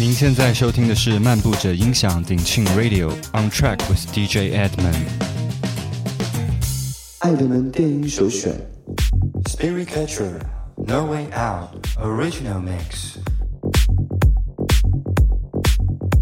您现在收听的是漫步者音响鼎庆 Radio On Track with DJ Edmond。爱德门电音首选，Spirit Catcher No Way Out Original Mix。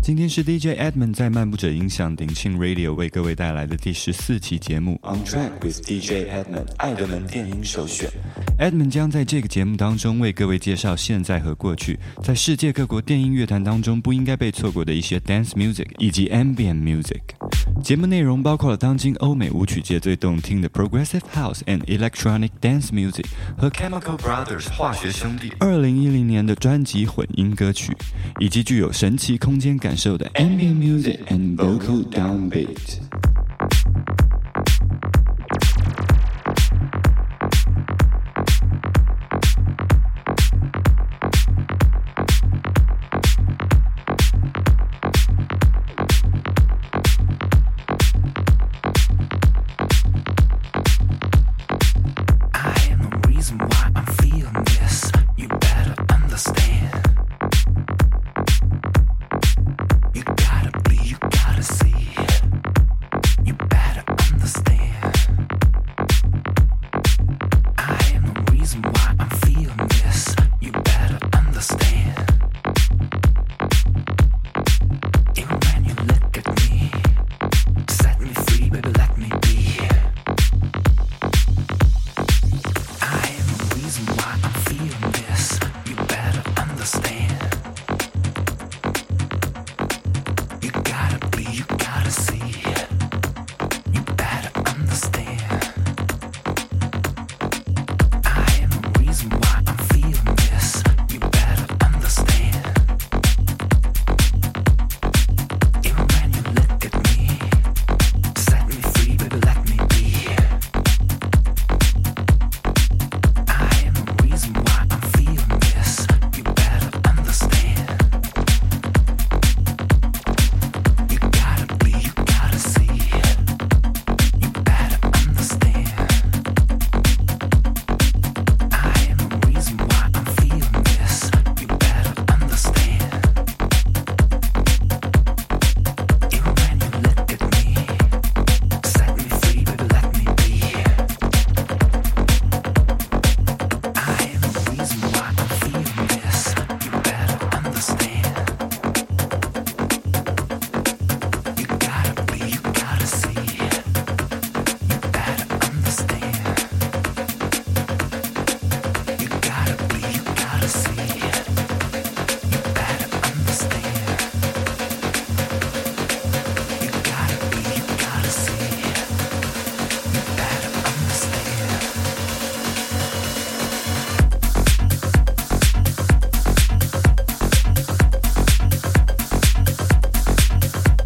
今天是 DJ Edmond 在漫步者音响鼎庆 Radio 为各位带来的第十四期节目 On Track with DJ Edmond，爱德门电音首选。Edmond 将在这个节目当中为各位介绍现在和过去在世界各国电音乐坛当中不应该被错过的一些 dance music 以及 ambient music。节目内容包括了当今欧美舞曲界最动听的 progressive house and electronic dance music 和 Chemical Brothers 化学兄弟二零一零年的专辑混音歌曲，以及具有神奇空间感受的 ambient music and vocal downbeat。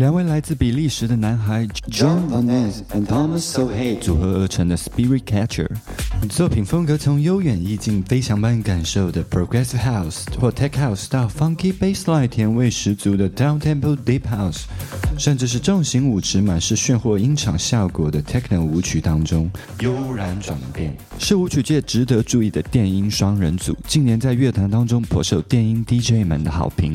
两位来自比利时的男孩 John Van Ness and Thomas Sohae 组合而成的 Spirit Catcher，作品风格从悠远意境、飞翔般感受的 Progressive House 或 Tech House 到 Funky Bassline 甜味十足的 Down Tempo Deep House，甚至是重型舞池满是炫惑音场效果的 Techno 舞曲当中悠然转变，是舞曲界值得注意的电音双人组，近年在乐坛当中颇受电音 DJ 们的好评。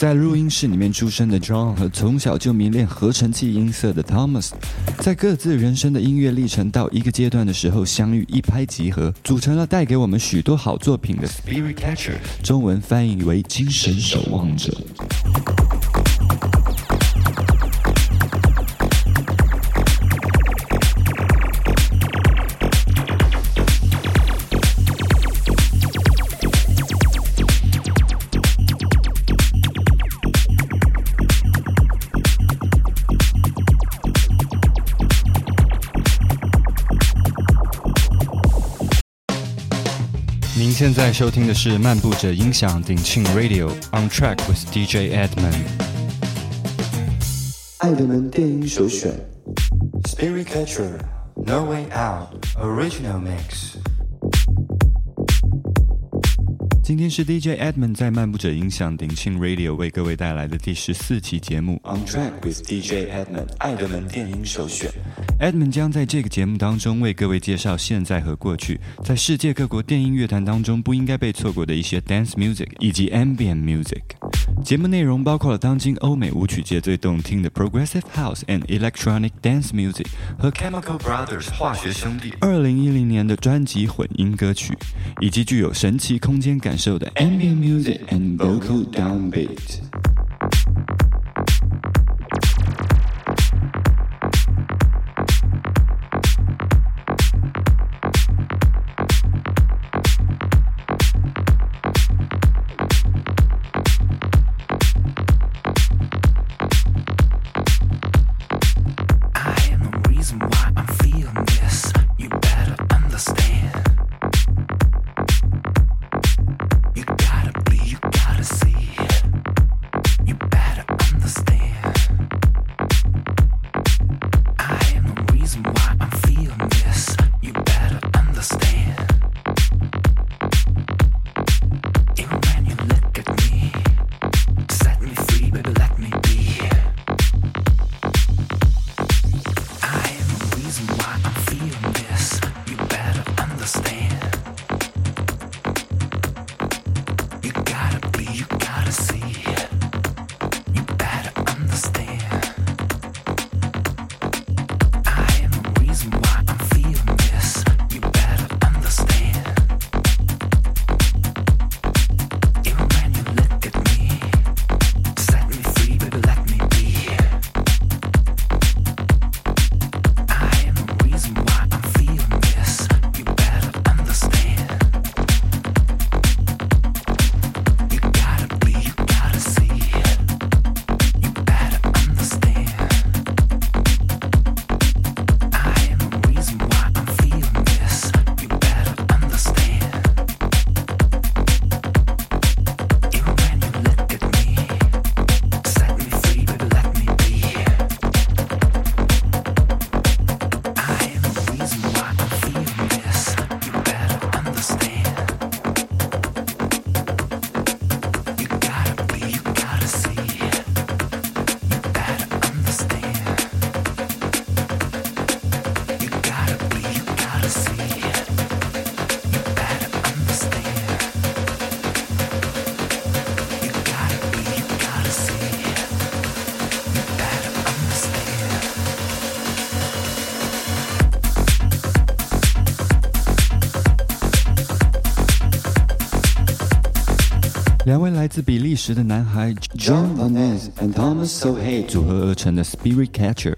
在录音室里面出生的 John 和从小就迷恋合成器音色的 Thomas，在各自人生的音乐历程到一个阶段的时候相遇，一拍即合，组成了带给我们许多好作品的 Spirit Catcher，中文翻译为精神守望者。您现在收听的是漫步者音响鼎庆 Radio On Track with DJ Edmond。爱德门电音首选，Spirit Catcher No Way Out Original Mix。今天是 DJ Edmond 在漫步者音响鼎庆 Radio 为各位带来的第十四期节目 On Track with DJ Edmond，爱德门电音首选。Edmund 将在这个节目当中为各位介绍现在和过去在世界各国电音乐坛当中不应该被错过的一些 dance music 以及 ambient music。节目内容包括了当今欧美舞曲界最动听的 progressive house and electronic dance music 和 Chemical Brothers 化学兄弟二零一零年的专辑混音歌曲，以及具有神奇空间感受的 ambient music and vocal downbeat。两位来自比利时的男孩 John Vanes and Thomas Sohae 组合而成的 Spirit Catcher，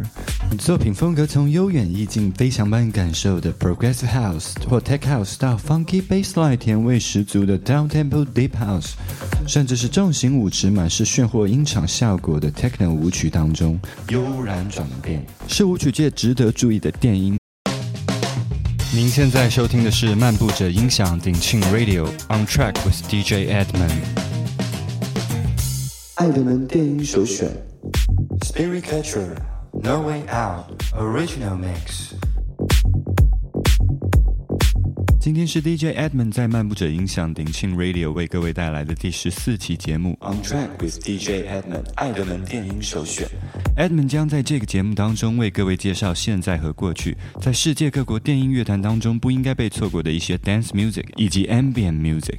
作品风格从悠远意境、飞翔般感受的 Progressive House 或 Tech House 到 Funky Bassline 甜味十足的 Down Tempo Deep House，甚至是重型舞池满是炫惑音场效果的 Techno 舞曲当中，悠然转变，是舞曲界值得注意的电音。您现在收听的是漫步者音响鼎庆 Radio On Track with DJ Edmond。爱德门电音首选，Spirit Catcher No Way Out Original Mix。今天是 DJ Edmond 在漫步者音响鼎庆 Radio 为各位带来的第十四期节目 On Track with DJ Edmond，爱德门电音首选。Edmond 将在这个节目当中为各位介绍现在和过去在世界各国电音乐坛当中不应该被错过的一些 dance music 以及 ambient music。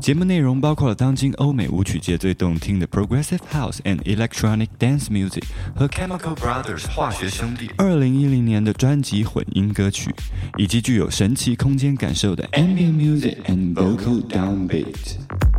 节目内容包括了当今欧美舞曲界最动听的 Progressive House and Electronic Dance Music 和 Chemical Brothers 化学兄弟二零一零年的专辑混音歌曲，以及具有神奇空间感受的 ambient music and vocal downbeat。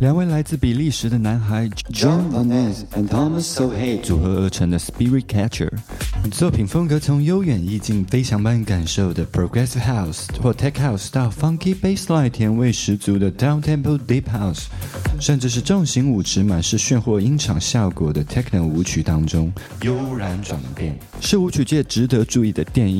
两位来自比利时的男孩 John Van Ness and Thomas Sohae 组合而成的 Spirit Catcher 作品风格从悠远意境、飞翔般感受的 Progressive House 或 Tech House 到 Funky Bassline 甜味十足的 Down Tempo Deep House，甚至是重型舞池满是炫惑音场效果的 Techno 舞曲当中悠然转变，是舞曲界值得注意的电音。